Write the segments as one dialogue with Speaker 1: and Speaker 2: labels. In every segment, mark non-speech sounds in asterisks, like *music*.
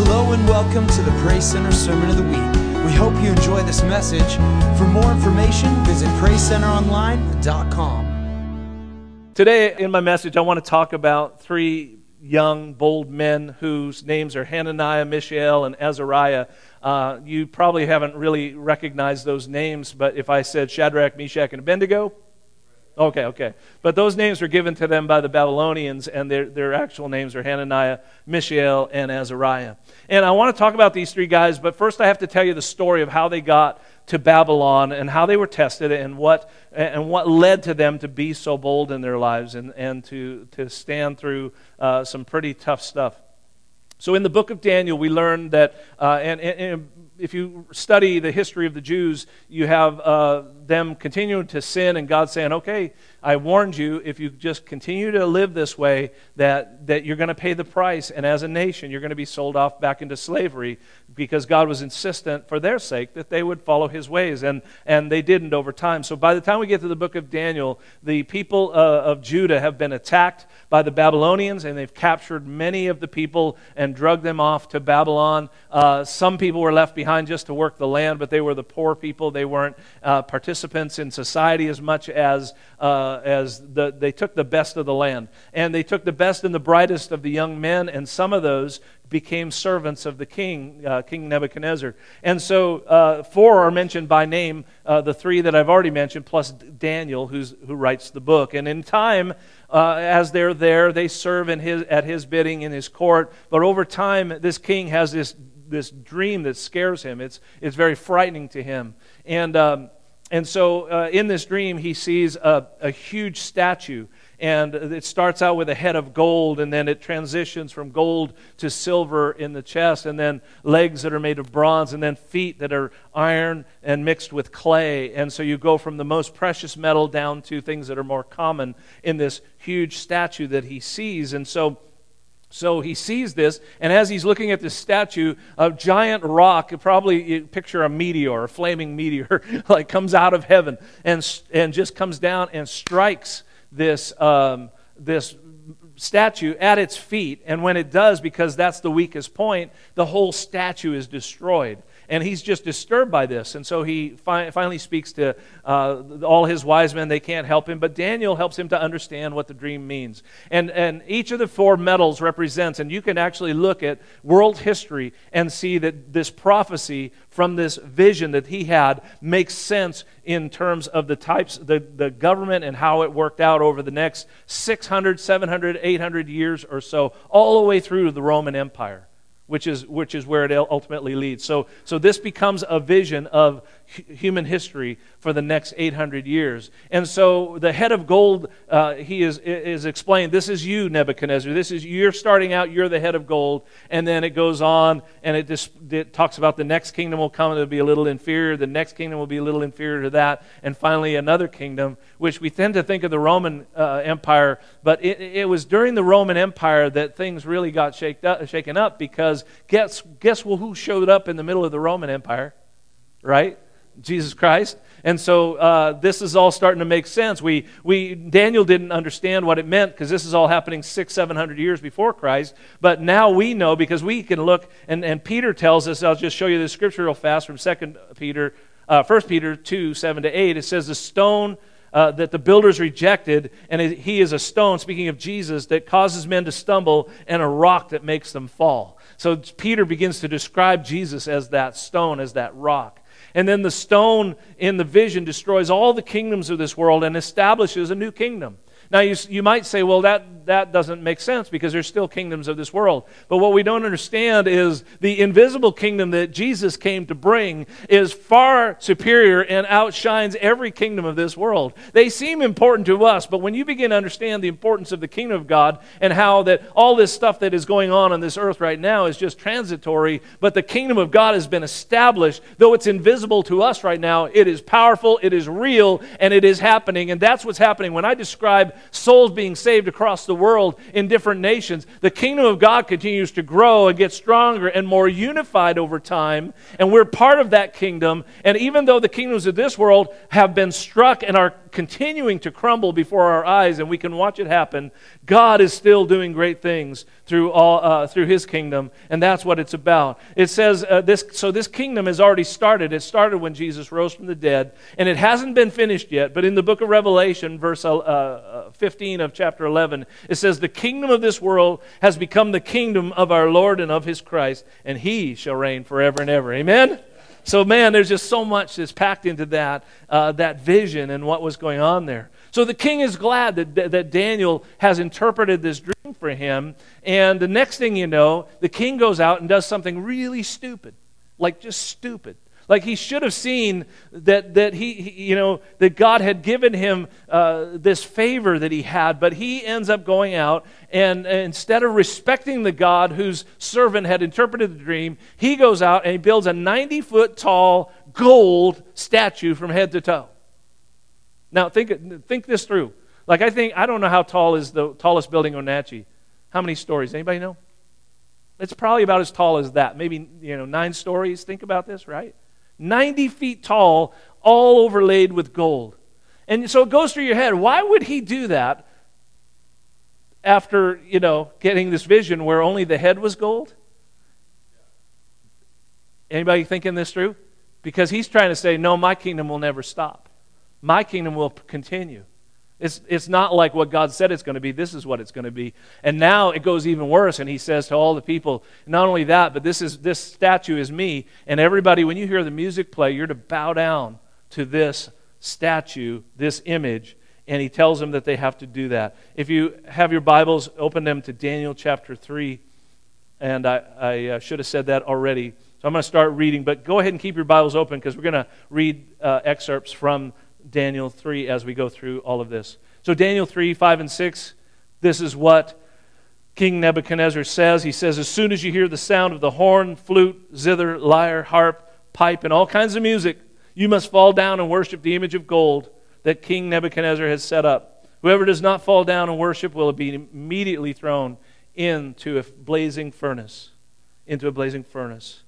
Speaker 1: Hello and welcome to the Praise Center Sermon of the Week. We hope you enjoy this message. For more information, visit PraiseCenterOnline.com.
Speaker 2: Today, in my message, I want to talk about three young, bold men whose names are Hananiah, Mishael, and Azariah. Uh, you probably haven't really recognized those names, but if I said Shadrach, Meshach, and Abednego, Okay, okay. But those names were given to them by the Babylonians, and their, their actual names are Hananiah, Mishael, and Azariah. And I want to talk about these three guys, but first I have to tell you the story of how they got to Babylon and how they were tested and what, and what led to them to be so bold in their lives and, and to, to stand through uh, some pretty tough stuff. So, in the book of Daniel, we learn that, uh, and, and, if you study the history of the Jews, you have uh, them continuing to sin and God saying, okay, I warned you, if you just continue to live this way, that, that you're going to pay the price. And as a nation, you're going to be sold off back into slavery because God was insistent for their sake that they would follow his ways. And, and they didn't over time. So by the time we get to the book of Daniel, the people uh, of Judah have been attacked by the Babylonians and they've captured many of the people and drugged them off to Babylon. Uh, some people were left behind just to work the land, but they were the poor people. They weren't uh, participants in society as much as uh, as the, they took the best of the land. And they took the best and the brightest of the young men, and some of those became servants of the king, uh, King Nebuchadnezzar. And so uh, four are mentioned by name, uh, the three that I've already mentioned, plus Daniel, who's, who writes the book. And in time, uh, as they're there, they serve in his, at his bidding in his court. But over time, this king has this, this dream that scares him. It's, it's very frightening to him. And um, and so uh, in this dream, he sees a, a, huge statue. And it starts out with a head of gold, and then it transitions from gold to silver in the chest, and then legs that are made of bronze, and then feet that are iron and mixed with clay. And so you go from the most precious metal down to things that are more common in this huge statue that he sees. And so so he sees this, and as he's looking at this statue, a giant rock, probably picture a meteor, a flaming meteor, *laughs* like comes out of heaven and, and just comes down and strikes this, um, this statue at its feet. And when it does, because that's the weakest point, the whole statue is destroyed and he's just disturbed by this. And so he fi- finally speaks to uh, all his wise men. They can't help him, but Daniel helps him to understand what the dream means. And, and each of the four metals represents, and you can actually look at world history and see that this prophecy from this vision that he had makes sense in terms of the types, the, the government and how it worked out over the next 600, 700, 800 years or so, all the way through the Roman Empire which is, which is where it ultimately leads. So, so this becomes a vision of human history for the next 800 years. And so the head of gold, uh, he is, is explained, this is you, Nebuchadnezzar. This is, you're starting out, you're the head of gold. And then it goes on and it, just, it talks about the next kingdom will come, it'll be a little inferior. The next kingdom will be a little inferior to that. And finally, another kingdom, which we tend to think of the Roman uh, Empire, but it, it was during the Roman Empire that things really got up, shaken up because guess, guess who showed up in the middle of the Roman Empire? Right? Jesus Christ. And so uh, this is all starting to make sense. We, we, Daniel didn't understand what it meant because this is all happening six, seven hundred years before Christ. But now we know because we can look, and, and Peter tells us, I'll just show you the scripture real fast from 2 Peter, uh, 1 Peter 2, 7 to 8. It says, The stone uh, that the builders rejected, and he is a stone, speaking of Jesus, that causes men to stumble, and a rock that makes them fall. So Peter begins to describe Jesus as that stone, as that rock. And then the stone in the vision destroys all the kingdoms of this world and establishes a new kingdom. Now, you, you might say, well, that, that doesn't make sense because there's still kingdoms of this world. But what we don't understand is the invisible kingdom that Jesus came to bring is far superior and outshines every kingdom of this world. They seem important to us, but when you begin to understand the importance of the kingdom of God and how that all this stuff that is going on on this earth right now is just transitory, but the kingdom of God has been established, though it's invisible to us right now, it is powerful, it is real, and it is happening. And that's what's happening. When I describe souls being saved across the world in different nations. The kingdom of God continues to grow and get stronger and more unified over time, and we're part of that kingdom. And even though the kingdoms of this world have been struck and are continuing to crumble before our eyes and we can watch it happen, God is still doing great things through, all, uh, through his kingdom, and that's what it's about. It says uh, this, so this kingdom has already started. It started when Jesus rose from the dead, and it hasn't been finished yet, but in the book of Revelation, verse uh, uh 15 of chapter 11, it says, The kingdom of this world has become the kingdom of our Lord and of his Christ, and he shall reign forever and ever. Amen? So, man, there's just so much that's packed into that, uh, that vision and what was going on there. So the king is glad that, that Daniel has interpreted this dream for him. And the next thing you know, the king goes out and does something really stupid. Like just stupid. Like he should have seen that, that he, he you know, that God had given him uh, this favor that he had, but he ends up going out and, and instead of respecting the God whose servant had interpreted the dream, he goes out and he builds a 90 foot tall gold statue from head to toe. Now think, think this through. Like I think, I don't know how tall is the tallest building on Wenatchee. How many stories? Anybody know? It's probably about as tall as that. Maybe, you know, nine stories. Think about this, right? 90 feet tall, all overlaid with gold. And so it goes through your head why would he do that after, you know, getting this vision where only the head was gold? Anybody thinking this through? Because he's trying to say, no, my kingdom will never stop. My kingdom will continue. It's, it's not like what God said it's going to be. This is what it's going to be. And now it goes even worse. And he says to all the people, not only that, but this, is, this statue is me. And everybody, when you hear the music play, you're to bow down to this statue, this image. And he tells them that they have to do that. If you have your Bibles, open them to Daniel chapter 3. And I, I uh, should have said that already. So I'm going to start reading. But go ahead and keep your Bibles open because we're going to read uh, excerpts from Daniel 3 as we go through all of this. So, Daniel 3, 5, and 6, this is what King Nebuchadnezzar says. He says, As soon as you hear the sound of the horn, flute, zither, lyre, harp, pipe, and all kinds of music, you must fall down and worship the image of gold that King Nebuchadnezzar has set up. Whoever does not fall down and worship will be immediately thrown into a blazing furnace. Into a blazing furnace.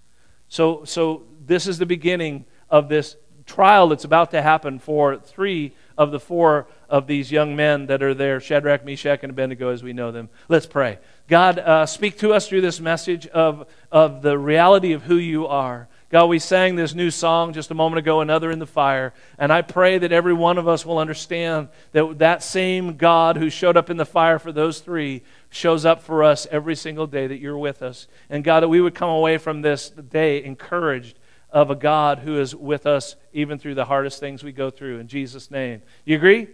Speaker 2: So, so this is the beginning of this trial that's about to happen for three of the four of these young men that are there Shadrach, Meshach, and Abednego as we know them. Let's pray. God, uh, speak to us through this message of, of the reality of who you are. God, we sang this new song just a moment ago, Another in the Fire. And I pray that every one of us will understand that that same God who showed up in the fire for those three shows up for us every single day that you're with us. And God, that we would come away from this day encouraged of a God who is with us even through the hardest things we go through. In Jesus' name. You agree? Amen.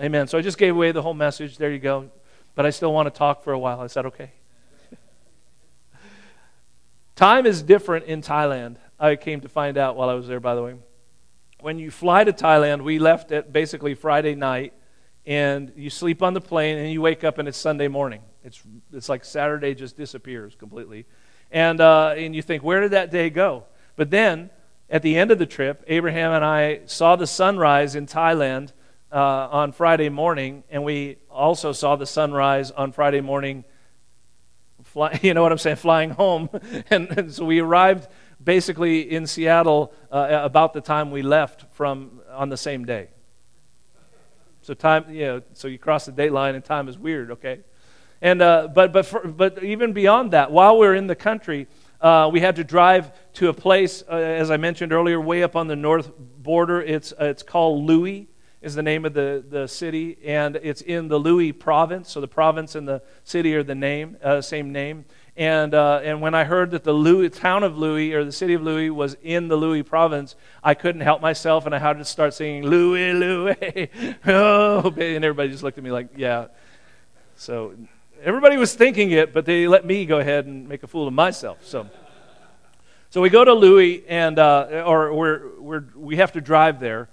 Speaker 2: Amen. So I just gave away the whole message. There you go. But I still want to talk for a while. Is that okay? *laughs* Time is different in Thailand. I came to find out while I was there, by the way. When you fly to Thailand, we left at basically Friday night, and you sleep on the plane, and you wake up, and it's Sunday morning. It's, it's like Saturday just disappears completely. And, uh, and you think, where did that day go? But then, at the end of the trip, Abraham and I saw the sunrise in Thailand uh, on Friday morning, and we also saw the sunrise on Friday morning. Fly, *laughs* you know what I'm saying? Flying home, *laughs* and, and so we arrived basically in Seattle uh, about the time we left from on the same day. So time, you know, so you cross the date line, and time is weird, okay? And uh, but but for, but even beyond that, while we're in the country uh, we had to drive to a place, uh, as I mentioned earlier, way up on the north border. It's, uh, it's called Louis, is the name of the, the city, and it's in the Louis province. So the province and the city are the name, uh, same name. And, uh, and when I heard that the Louis, town of Louis, or the city of Louis, was in the Louis province, I couldn't help myself, and I had to start singing, Louis, Louis, *laughs* oh, and everybody just looked at me like, yeah. So Everybody was thinking it, but they let me go ahead and make a fool of myself. So, so we go to Louis, and uh, or we're, we're, we have to drive there.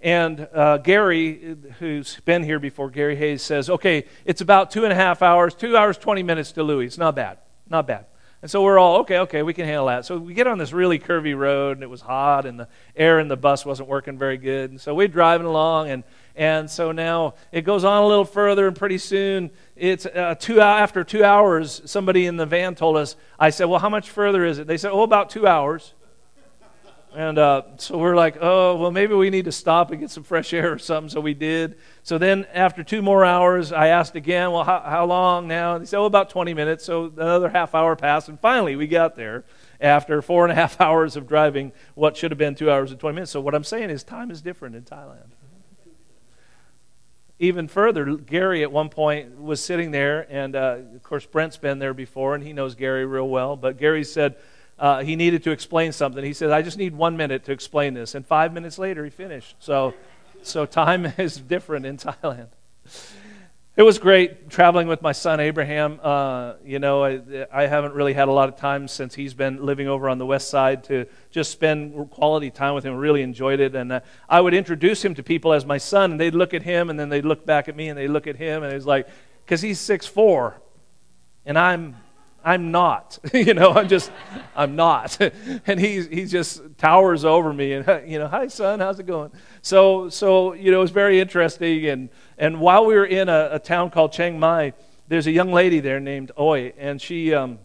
Speaker 2: And uh, Gary, who's been here before, Gary Hayes says, okay, it's about two and a half hours, two hours, 20 minutes to Louis. It's not bad. Not bad. And so we're all, okay, okay, we can handle that. So we get on this really curvy road, and it was hot, and the air in the bus wasn't working very good. And so we're driving along, and, and so now it goes on a little further, and pretty soon it's uh, two after two hours. Somebody in the van told us. I said, "Well, how much further is it?" They said, "Oh, about two hours." And uh, so we're like, oh, well, maybe we need to stop and get some fresh air or something. So we did. So then after two more hours, I asked again, well, how, how long now? And they said, oh, about 20 minutes. So another half hour passed. And finally, we got there after four and a half *laughs* hours of driving what should have been two hours and 20 minutes. So what I'm saying is time is different in Thailand. Even further, Gary at one point was sitting there, and uh, of course, Brent's been there before, and he knows Gary real well. But Gary said, uh, he needed to explain something. He said, I just need one minute to explain this. And five minutes later, he finished. So, so time *laughs* is different in Thailand. It was great traveling with my son Abraham. Uh, you know, I, I, haven't really had a lot of time since he's been living over on the west side to just spend quality time with him. Really enjoyed it, and uh, I would introduce him to people as my son, and they'd look at him, and then they'd look back at me, and they'd look at him, and it was like, because he's six four, and I'm I'm not. *laughs* you know, I'm just, I'm not. *laughs* and he, he just towers over me and, *laughs* you know, hi, son, how's it going? So, so you know, it was very interesting. And, and while we were in a, a town called Chiang Mai, there's a young lady there named Oi, and she, um,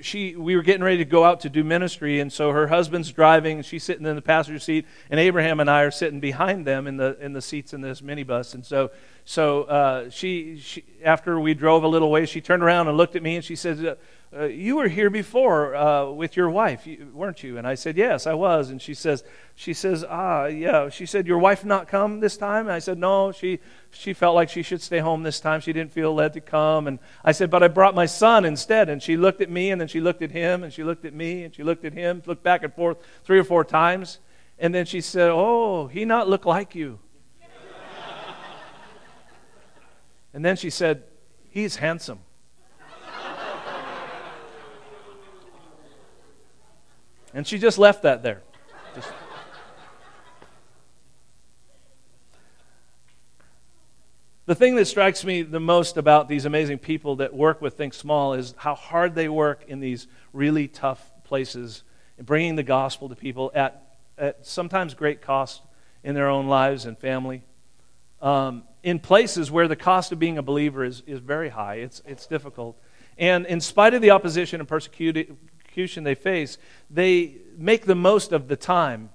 Speaker 2: she, we were getting ready to go out to do ministry, and so her husband's driving, and she's sitting in the passenger seat, and Abraham and I are sitting behind them in the, in the seats in this minibus. And so so uh, she, she, after we drove a little way, she turned around and looked at me and she said, uh, "You were here before uh, with your wife, weren't you?" And I said, "Yes, I was." And she says, "She says, ah, yeah." She said, "Your wife not come this time?" And I said, "No, she she felt like she should stay home this time. She didn't feel led to come." And I said, "But I brought my son instead." And she looked at me and then she looked at him and she looked at me and she looked at him, looked back and forth three or four times, and then she said, "Oh, he not look like you." And then she said, He's handsome. And she just left that there. Just... The thing that strikes me the most about these amazing people that work with Think Small is how hard they work in these really tough places, bringing the gospel to people at, at sometimes great cost in their own lives and family um, in places where the cost of being a believer is, is very high. It's, it's difficult. And in spite of the opposition and persecution they face, they make the most of the time.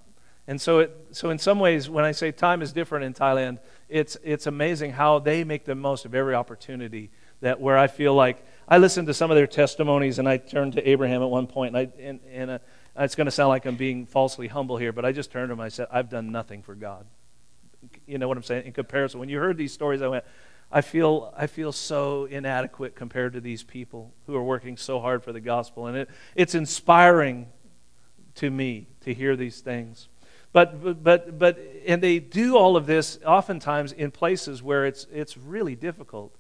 Speaker 2: And so, it, so in some ways, when I say time is different in Thailand, it's, it's amazing how they make the most of every opportunity that where I feel like I listened to some of their testimonies and I turned to Abraham at one point and, I, and, and uh, it's going to sound like I'm being falsely humble here, but I just turned to him and I said, I've done nothing for God you know what I'm saying, in comparison. When you heard these stories, I went, I feel, I feel so inadequate compared to these people who are working so hard for the gospel. And it, it's inspiring to me to hear these things. But, but, but, and they do all of this oftentimes in places where it's, it's really difficult.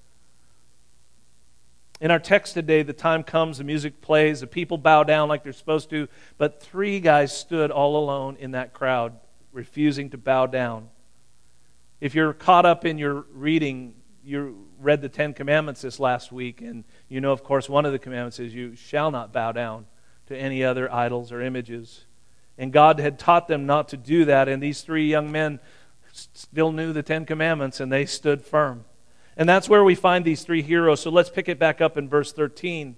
Speaker 2: In our text today, the time comes, the music plays, the people bow down like they're supposed to, but three guys stood all alone in that crowd, refusing to bow down. If you're caught up in your reading, you read the Ten Commandments this last week, and you know, of course, one of the commandments is you shall not bow down to any other idols or images. And God had taught them not to do that, and these three young men still knew the Ten Commandments, and they stood firm. And that's where we find these three heroes. So let's pick it back up in verse 13.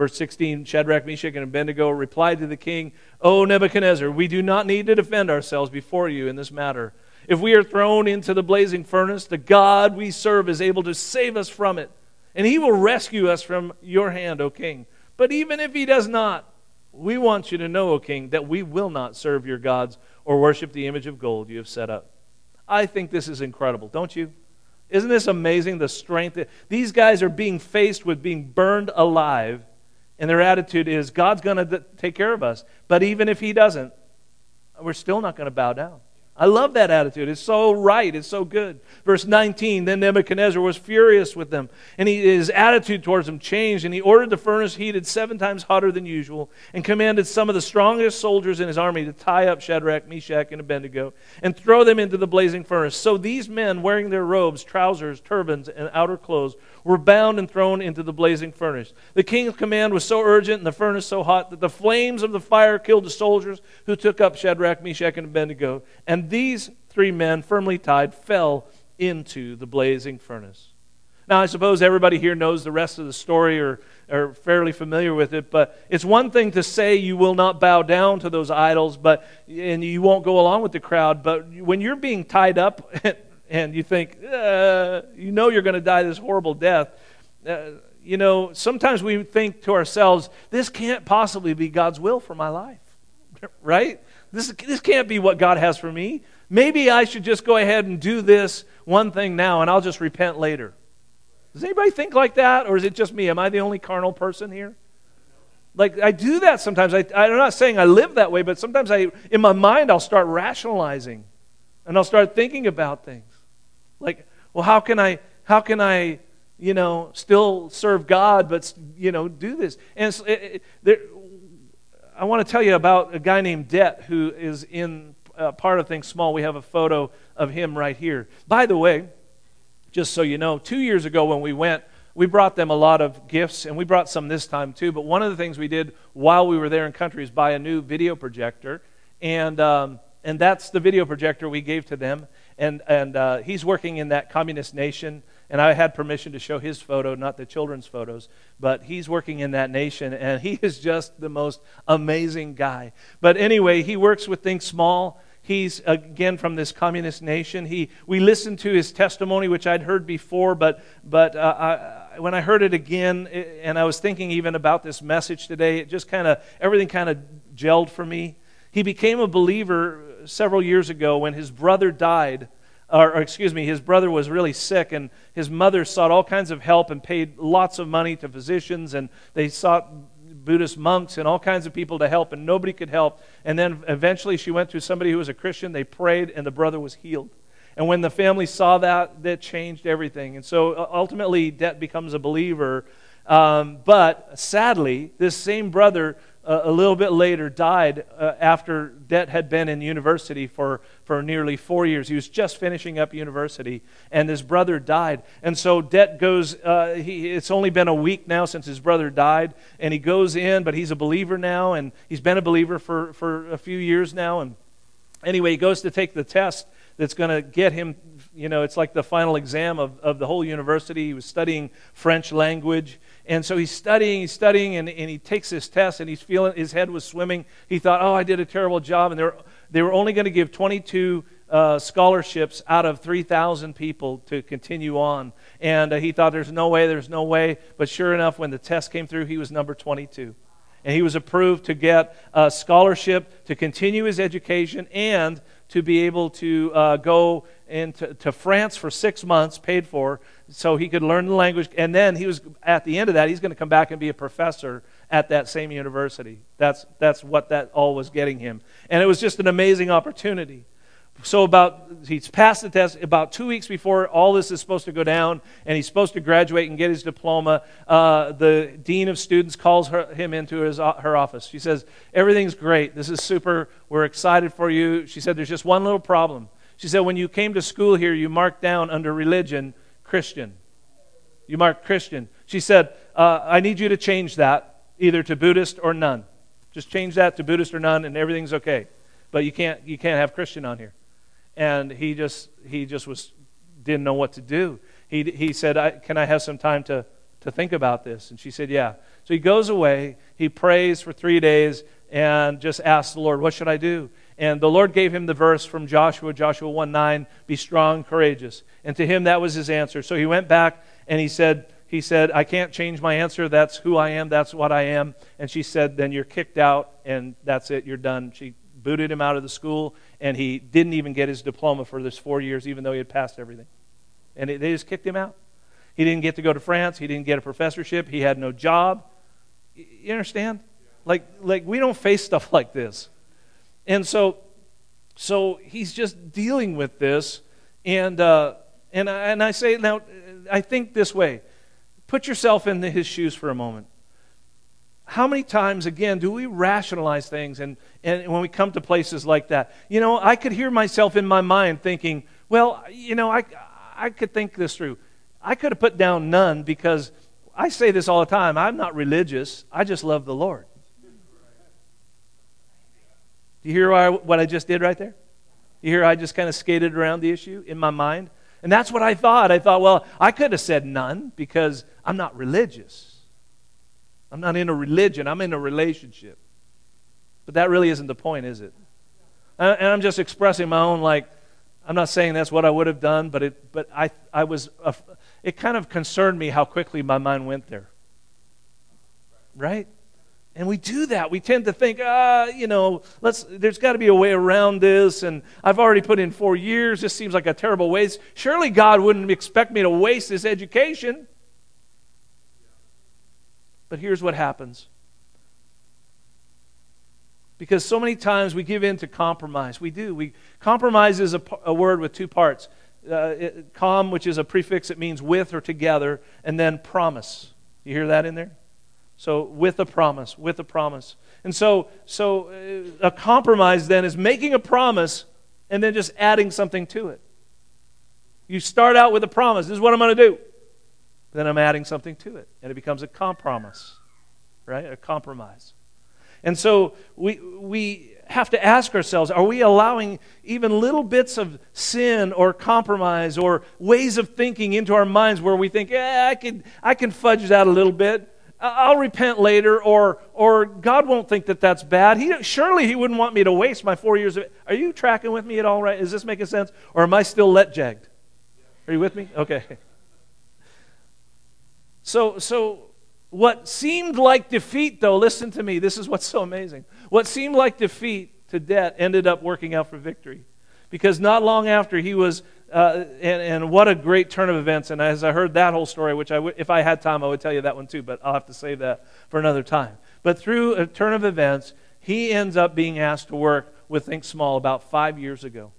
Speaker 2: Verse 16 Shadrach, Meshach, and Abednego replied to the king, O Nebuchadnezzar, we do not need to defend ourselves before you in this matter. If we are thrown into the blazing furnace, the God we serve is able to save us from it, and he will rescue us from your hand, O king. But even if he does not, we want you to know, O king, that we will not serve your gods or worship the image of gold you have set up. I think this is incredible, don't you? Isn't this amazing the strength? That, these guys are being faced with being burned alive and their attitude is, God's going to take care of us. But even if He doesn't, we're still not going to bow down. I love that attitude. It's so right. It's so good. Verse 19 Then Nebuchadnezzar was furious with them, and he, his attitude towards them changed, and he ordered the furnace heated seven times hotter than usual, and commanded some of the strongest soldiers in his army to tie up Shadrach, Meshach, and Abednego, and throw them into the blazing furnace. So these men, wearing their robes, trousers, turbans, and outer clothes, were bound and thrown into the blazing furnace. The king's command was so urgent and the furnace so hot that the flames of the fire killed the soldiers who took up Shadrach, Meshach, and Abednego. And these three men, firmly tied, fell into the blazing furnace. Now, I suppose everybody here knows the rest of the story or are fairly familiar with it, but it's one thing to say you will not bow down to those idols but, and you won't go along with the crowd, but when you're being tied up *laughs* and you think, uh, you know you're going to die this horrible death, uh, you know, sometimes we think to ourselves, this can't possibly be God's will for my life, *laughs* right? This, this can't be what God has for me. Maybe I should just go ahead and do this one thing now and I'll just repent later. Does anybody think like that? Or is it just me? Am I the only carnal person here? Like, I do that sometimes. I, I'm not saying I live that way, but sometimes I, in my mind, I'll start rationalizing and I'll start thinking about things. Like, well, how can I, how can I, you know, still serve God, but, you know, do this? And it, it, there, I want to tell you about a guy named Det who is in uh, part of Think Small. We have a photo of him right here. By the way, just so you know, two years ago when we went, we brought them a lot of gifts, and we brought some this time too. But one of the things we did while we were there in country is buy a new video projector, and um, and that's the video projector we gave to them and, and uh, he's working in that communist nation. And I had permission to show his photo, not the children's photos, but he's working in that nation, and he is just the most amazing guy. But anyway, he works with Think Small. He's again from this communist nation. He, we listened to his testimony, which I'd heard before, but, but uh, I, when I heard it again, and I was thinking even about this message today, it just kind of, everything kind of gelled for me. He became a believer several years ago when his brother died, or, or, excuse me, his brother was really sick, and his mother sought all kinds of help and paid lots of money to physicians, and they sought Buddhist monks and all kinds of people to help, and nobody could help. And then eventually she went to somebody who was a Christian. They prayed, and the brother was healed. And when the family saw that, that changed everything. And so uh, ultimately, Det becomes a believer. Um, but sadly, this same brother uh, a little bit later died uh, after Det had been in university for, for nearly four years. He was just finishing up university, and his brother died. And so Det goes, uh, he, it's only been a week now since his brother died, and he goes in, but he's a believer now, and he's been a believer for, for a few years now. And anyway, he goes to take the test that's going to get him you know, it's like the final exam of, of the whole university. He was studying French language. And so he's studying, he's studying, and, and he takes this test, and he's feeling his head was swimming. He thought, oh, I did a terrible job. And they were, they were only going to give 22 uh, scholarships out of 3,000 people to continue on. And uh, he thought, there's no way, there's no way. But sure enough, when the test came through, he was number 22. And he was approved to get a scholarship to continue his education and to be able to uh, go into to France for six months, paid for, so he could learn the language. And then he was at the end of that, he's going to come back and be a professor at that same university. That's that's what that all was getting him, and it was just an amazing opportunity. So about he's passed the test about two weeks before all this is supposed to go down, and he's supposed to graduate and get his diploma. Uh, the dean of students calls her, him into his, uh, her office. She says, "Everything's great. This is super. We're excited for you." She said, "There's just one little problem." She said, When you came to school here, you marked down under religion Christian. You marked Christian. She said, uh, I need you to change that either to Buddhist or none. Just change that to Buddhist or none, and everything's okay. But you can't, you can't have Christian on here. And he just, he just was, didn't know what to do. He, he said, I, Can I have some time to, to think about this? And she said, Yeah. So he goes away, he prays for three days, and just asks the Lord, What should I do? And the Lord gave him the verse from Joshua, Joshua 1 9, be strong, courageous. And to him, that was his answer. So he went back and he said, he said, I can't change my answer. That's who I am. That's what I am. And she said, Then you're kicked out, and that's it. You're done. She booted him out of the school, and he didn't even get his diploma for this four years, even though he had passed everything. And they just kicked him out. He didn't get to go to France. He didn't get a professorship. He had no job. You understand? Like, like we don't face stuff *laughs* like this. And so, so he's just dealing with this. And, uh, and, I, and I say, now, I think this way put yourself in his shoes for a moment. How many times, again, do we rationalize things and, and when we come to places like that? You know, I could hear myself in my mind thinking, well, you know, I, I could think this through. I could have put down none because I say this all the time. I'm not religious, I just love the Lord. Do you hear what I just did right there? You hear I just kind of skated around the issue in my mind? And that's what I thought. I thought, well, I could have said none because I'm not religious. I'm not in a religion, I'm in a relationship. But that really isn't the point, is it? And I'm just expressing my own, like, I'm not saying that's what I would have done, but it, but I, I was, it kind of concerned me how quickly my mind went there. Right? And we do that. We tend to think, ah, you know, let's, there's got to be a way around this. And I've already put in four years. This seems like a terrible waste. Surely God wouldn't expect me to waste this education. But here's what happens. Because so many times we give in to compromise. We do. We, compromise is a, a word with two parts. Uh, it, com, which is a prefix, it means with or together, and then promise. You hear that in there? So, with a promise, with a promise. And so, so uh, a compromise then is making a promise and then just adding something to it. You start out with a promise this is what I'm going to do. Then I'm adding something to it, and it becomes a compromise, right? A compromise. And so we, we have to ask ourselves are we allowing even little bits of sin or compromise or ways of thinking into our minds where we think, yeah, I can, I can fudge that a little bit? I'll repent later, or, or God won't think that that's bad. He, surely He wouldn't want me to waste my four years of it. Are you tracking with me at all right? Is this making sense? Or am I still let jagged? Are you with me? Okay. So, so what seemed like defeat, though, listen to me, this is what's so amazing. What seemed like defeat to Det ended up working out for victory. Because not long after he was uh, and, and, what a great turn of events. And as I heard that whole story, which I w- if I had time, I would tell you that one too, but I'll have to save that for another time. But through a turn of events, he ends up being asked to work with Think Small about five years ago.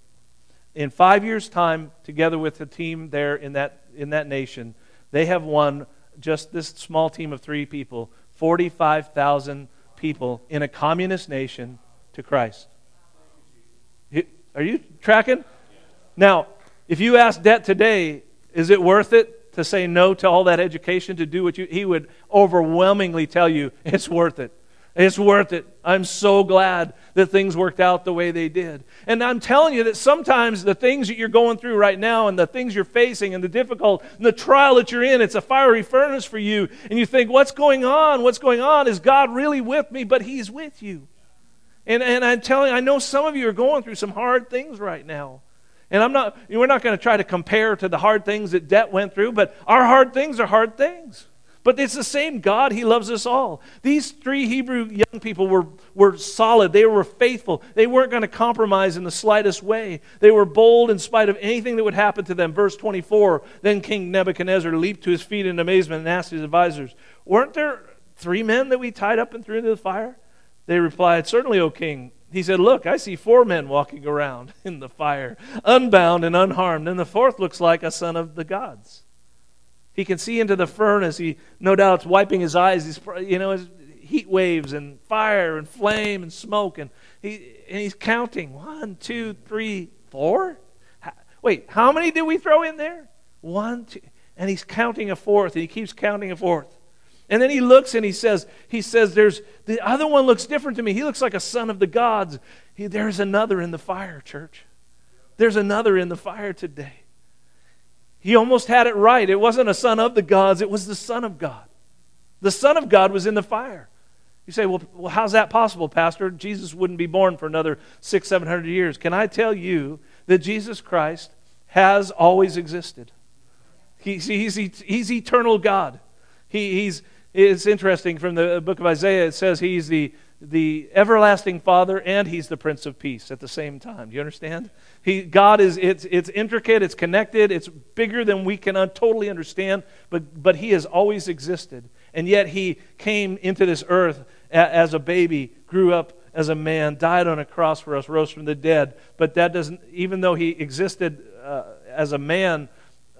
Speaker 2: In five years' time, together with the team there in that, in that nation, they have won just this small team of three people 45,000 people in a communist nation to Christ. Are you tracking? Now, if you ask Det today, is it worth it to say no to all that education to do what you, he would overwhelmingly tell you it's worth it. It's worth it. I'm so glad that things worked out the way they did. And I'm telling you that sometimes the things that you're going through right now and the things you're facing and the difficult and the trial that you're in, it's a fiery furnace for you. And you think, what's going on? What's going on? Is God really with me? But He's with you. And, and I'm telling I know some of you are going through some hard things right now. And I'm not, we're not going to try to compare to the hard things that Det went through, but our hard things are hard things. But it's the same God. He loves us all. These three Hebrew young people were, were solid. They were faithful. They weren't going to compromise in the slightest way. They were bold in spite of anything that would happen to them. Verse 24 Then King Nebuchadnezzar leaped to his feet in amazement and asked his advisors, Weren't there three men that we tied up and threw into the fire? They replied, Certainly, O king he said, Look, I see four men walking around *laughs* in the fire, unbound and unharmed, and the fourth looks like a son of the gods. He can see into the furnace. He, no doubt, is wiping his eyes. He's, you know, heat waves and fire and flame and smoke, and, he, and he's counting one, two, three, four. Wait, how many did we throw in there? One, two, and he's counting a fourth, and he keeps counting a fourth. And then he looks and he says, he says, there's the other one looks different to me. He looks like a son of the gods. He, there's another in the fire, church. There's another in the fire today. He almost had it right. It wasn't a son of the gods, it was the Son of God. The Son of God was in the fire. You say, well, well how's that possible, Pastor? Jesus wouldn't be born for another six, seven hundred years. Can I tell you that Jesus Christ has always existed? He, he's, he's eternal God. He, he's, it's interesting from the book of Isaiah, it says he's the, the everlasting Father and he's the Prince of Peace at the same time. Do you understand? He, God is, it's, it's intricate, it's connected, it's bigger than we can un- totally understand, but, but he has always existed. And yet he came into this earth a, as a baby, grew up as a man, died on a cross for us, rose from the dead. But that doesn't, even though he existed uh, as a man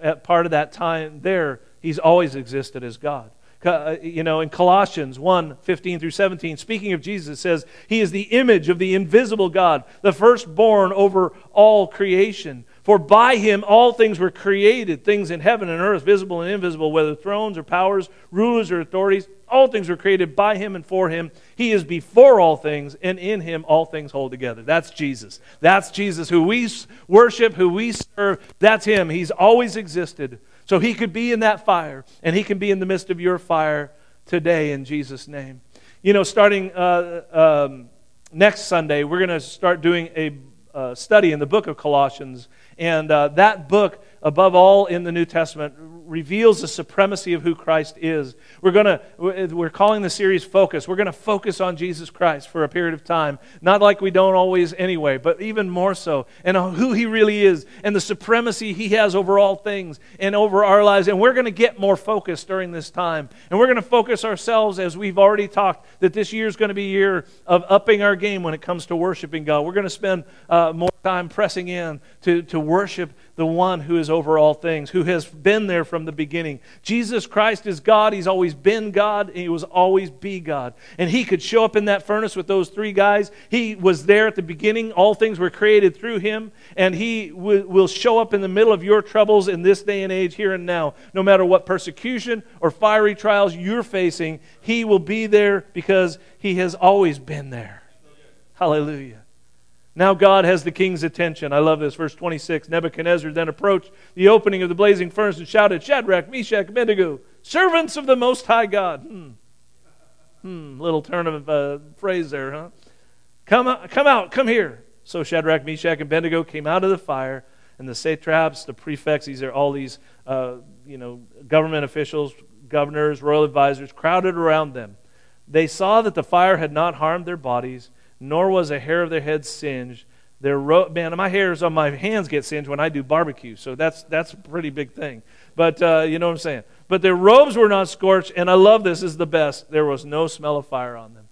Speaker 2: at part of that time there, he's always existed as God. Uh, you know, in Colossians 1 15 through 17, speaking of Jesus, says, He is the image of the invisible God, the firstborn over all creation. For by him all things were created, things in heaven and earth, visible and invisible, whether thrones or powers, rulers or authorities. All things were created by him and for him. He is before all things, and in him all things hold together. That's Jesus. That's Jesus, who we worship, who we serve. That's him. He's always existed. So he could be in that fire, and he can be in the midst of your fire today in Jesus' name. You know, starting uh, um, next Sunday, we're going to start doing a uh, study in the book of Colossians. And uh, that book, above all in the New Testament, reveals the supremacy of who Christ is. We're going to we're calling the series focus. We're going to focus on Jesus Christ for a period of time. Not like we don't always anyway, but even more so and who he really is and the supremacy he has over all things and over our lives. And we're going to get more focused during this time. And we're going to focus ourselves as we've already talked that this year is going to be a year of upping our game when it comes to worshiping God. We're going to spend uh, more time pressing in to, to worship the one who is over all things, who has been there from the beginning. Jesus Christ is God. He's always been God, and He will always be God. And He could show up in that furnace with those three guys. He was there at the beginning. All things were created through Him, and He w- will show up in the middle of your troubles in this day and age, here and now. No matter what persecution or fiery trials you're facing, He will be there because He has always been there. Hallelujah. Now God has the king's attention. I love this. Verse 26 Nebuchadnezzar then approached the opening of the blazing furnace and shouted, Shadrach, Meshach, Abednego, servants of the Most High God. Hmm. Hmm. Little turn of uh, phrase there, huh? Come out, come out, come here. So Shadrach, Meshach, and Abednego came out of the fire, and the satraps, the prefects, these are all these, uh, you know, government officials, governors, royal advisors, crowded around them. They saw that the fire had not harmed their bodies nor was a hair of their head singed. Their ro- man, my hairs on my hands get singed when I do barbecue, so that's that's a pretty big thing. But uh, you know what I'm saying. But their robes were not scorched, and I love this. this is the best. There was no smell of fire on them.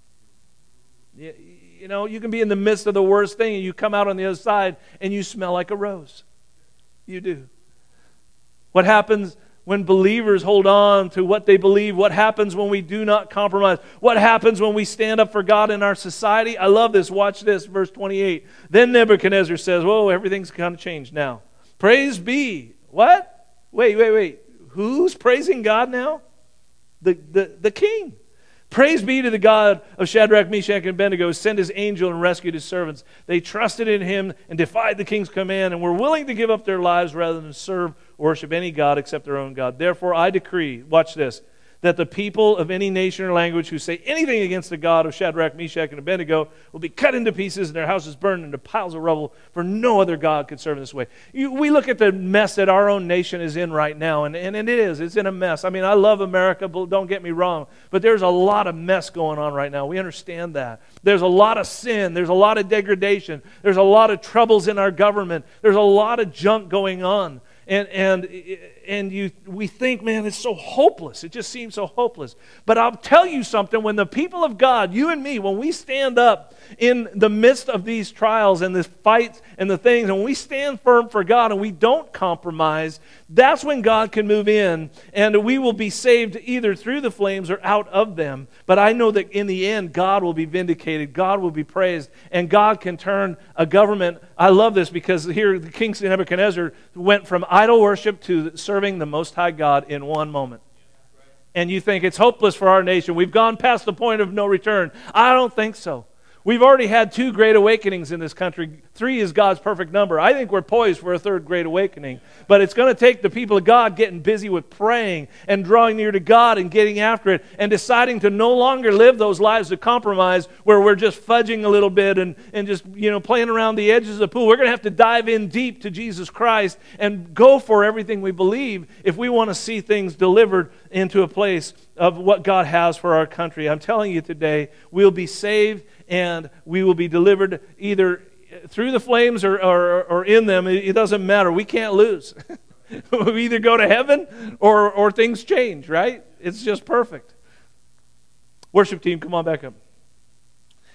Speaker 2: You, you know, you can be in the midst of the worst thing, and you come out on the other side, and you smell like a rose. You do. What happens when believers hold on to what they believe, what happens when we do not compromise, what happens when we stand up for God in our society. I love this. Watch this, verse 28. Then Nebuchadnezzar says, Whoa, everything's kind of changed now. Praise be. What? Wait, wait, wait. Who's praising God now? The, the, the king. Praise be to the God of Shadrach, Meshach, and Abednego, who sent his angel and rescued his servants. They trusted in him and defied the king's command and were willing to give up their lives rather than serve worship any God except their own God. Therefore, I decree, watch this, that the people of any nation or language who say anything against the God of Shadrach, Meshach, and Abednego will be cut into pieces and their houses burned into piles of rubble, for no other God could serve in this way. You, we look at the mess that our own nation is in right now, and, and it is. It's in a mess. I mean, I love America, but don't get me wrong, but there's a lot of mess going on right now. We understand that. There's a lot of sin. There's a lot of degradation. There's a lot of troubles in our government. There's a lot of junk going on and and and you we think man it's so hopeless. It just seems so hopeless. But i'll tell you something. When the people of god you and me when we stand up in the midst of these trials and the fights and the things and we stand firm for god and we don't compromise that's when god can move in and we will be saved either through the flames or out of them. But i know that in the end god will be vindicated god will be praised and god can turn a government i love this because here the king nebuchadnezzar went from idol worship to serving the Most High God in one moment. And you think it's hopeless for our nation. We've gone past the point of no return. I don't think so. We've already had two great awakenings in this country. Three is God's perfect number. I think we're poised for a third great awakening. But it's going to take the people of God getting busy with praying and drawing near to God and getting after it and deciding to no longer live those lives of compromise where we're just fudging a little bit and, and just, you know, playing around the edges of the pool. We're going to have to dive in deep to Jesus Christ and go for everything we believe if we want to see things delivered into a place of what God has for our country. I'm telling you today, we'll be saved and we will be delivered either through the flames or, or, or in them. It doesn't matter. We can't lose. *laughs* we either go to heaven or, or things change, right? It's just perfect. Worship team, come on back up.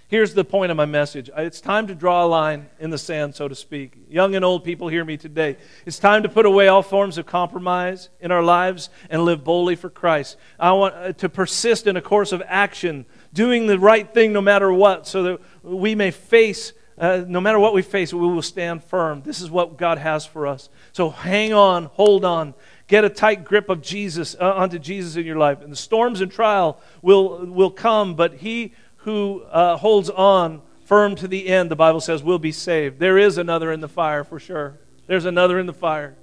Speaker 2: Here's the point of my message. It's time to draw a line in the sand, so to speak. Young and old people hear me today. It's time to put away all forms of compromise in our lives and live boldly for Christ. I want uh, to persist in a course of action, doing the right thing no matter what, so that we may face, uh, no matter what we face, we will stand firm. This is what God has for us. So hang on, hold on, get a tight grip of Jesus, uh, onto Jesus in your life. And the storms and trial will, will come, but He who uh, holds on firm to the end, the Bible says, will be saved. There is another in the fire for sure. There's another in the fire.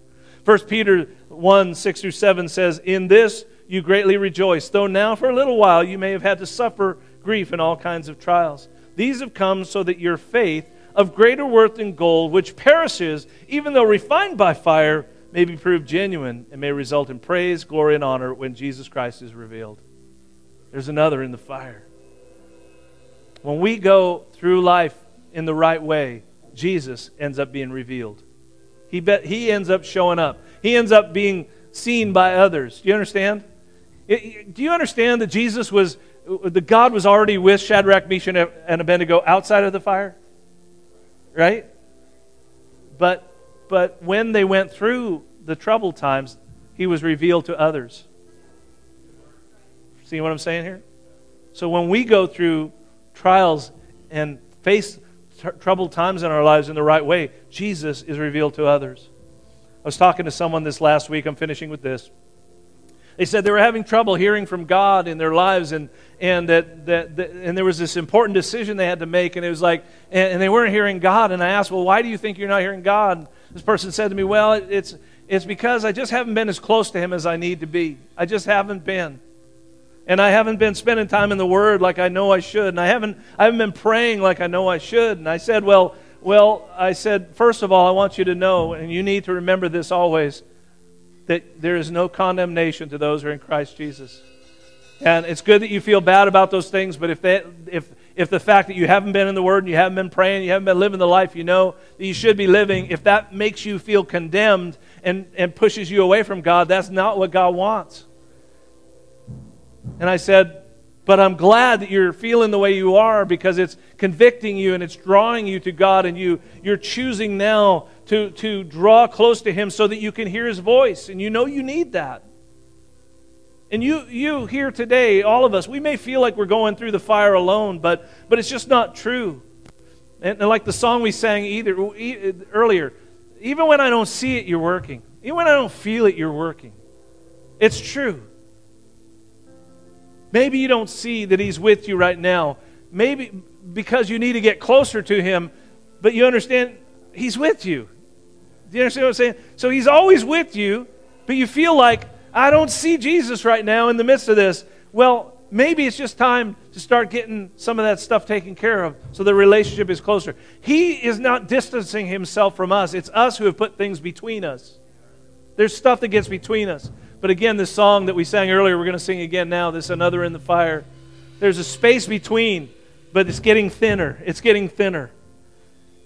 Speaker 2: 1 Peter 1 6 through 7 says, In this you greatly rejoice, though now for a little while you may have had to suffer grief in all kinds of trials. These have come so that your faith, of greater worth than gold, which perishes, even though refined by fire, may be proved genuine and may result in praise, glory, and honor when Jesus Christ is revealed. There's another in the fire. When we go through life in the right way, Jesus ends up being revealed. He, he ends up showing up. He ends up being seen by others. Do you understand? It, do you understand that Jesus was, the God was already with Shadrach, Meshach, and Abednego outside of the fire? Right? But, but when they went through the troubled times, he was revealed to others. See what I'm saying here? So when we go through trials and face tr- troubled times in our lives in the right way, Jesus is revealed to others. I was talking to someone this last week. I'm finishing with this. They said they were having trouble hearing from God in their lives, and, and, that, that, that and there was this important decision they had to make, and it was like, and, and, they weren't hearing God. And I asked, Well, why do you think you're not hearing God? And this person said to me, Well, it's, it's because I just haven't been as close to Him as I need to be. I just haven't been and I haven't been spending time in the Word like I know I should, and I haven't, I haven't been praying like I know I should. And I said, well, well, I said, first of all, I want you to know, and you need to remember this always, that there is no condemnation to those who are in Christ Jesus. And it's good that you feel bad about those things, but if, that, if, if the fact that you haven't been in the Word and you haven't been praying, you haven't been living the life you know that you should be living, if that makes you feel condemned and, and pushes you away from God, that's not what God wants. And I said, But I'm glad that you're feeling the way you are because it's convicting you and it's drawing you to God, and you, you're choosing now to, to draw close to Him so that you can hear His voice. And you know you need that. And you, you here today, all of us, we may feel like we're going through the fire alone, but, but it's just not true. And, and like the song we sang either, earlier, even when I don't see it, you're working. Even when I don't feel it, you're working. It's true. Maybe you don't see that He's with you right now. Maybe because you need to get closer to Him, but you understand He's with you. Do you understand what I'm saying? So He's always with you, but you feel like, I don't see Jesus right now in the midst of this. Well, maybe it's just time to start getting some of that stuff taken care of so the relationship is closer. He is not distancing himself from us, it's us who have put things between us. There's stuff that gets between us. But again, this song that we sang earlier, we're going to sing again now, this Another in the Fire. There's a space between, but it's getting thinner. It's getting thinner.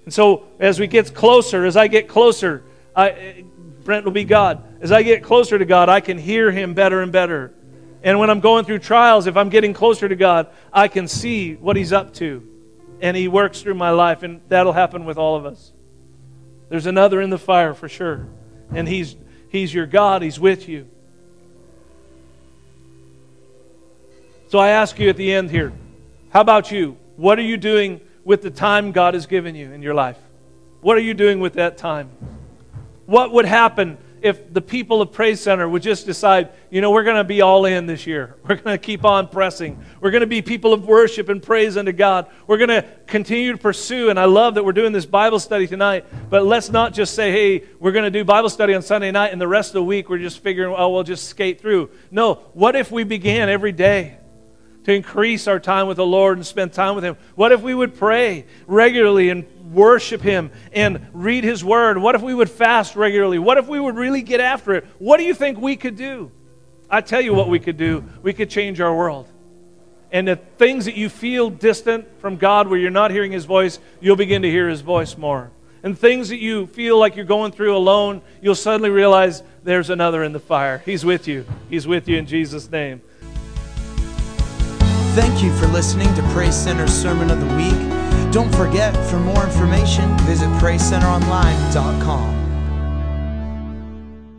Speaker 2: And so as we get closer, as I get closer, I, Brent will be God. As I get closer to God, I can hear Him better and better. And when I'm going through trials, if I'm getting closer to God, I can see what He's up to. And He works through my life, and that'll happen with all of us. There's another in the fire for sure. And He's, he's your God, He's with you. So I ask you at the end here how about you? What are you doing with the time God has given you in your life? What are you doing with that time? What would happen if the people of Praise Center would just decide, you know, we're going to be all in this year. *laughs* We're going to keep on pressing. We're going to be people of worship and praise unto God. We're going to continue to pursue. And I love that we're doing this Bible study tonight. But let's not just say, hey, we're going to do Bible study on Sunday night and the rest of the week we're just figuring, oh, we'll just skate through. No, what if we began every day? To increase our time with the Lord and spend time with Him? What if we would pray regularly and worship Him and read His Word? What if we would fast regularly? What if we would really get after it? What do you think we could do? I tell you what we could do. We could change our world. And the things that you feel distant from God, where you're not hearing His voice, you'll begin to hear His voice more. And things that you feel like you're going through alone, you'll suddenly realize there's another in the fire. He's with you. He's with you in Jesus' name.
Speaker 1: Thank you for listening to Praise Center's Sermon of the Week. Don't forget, for more information, visit PraiseCenterOnline.com.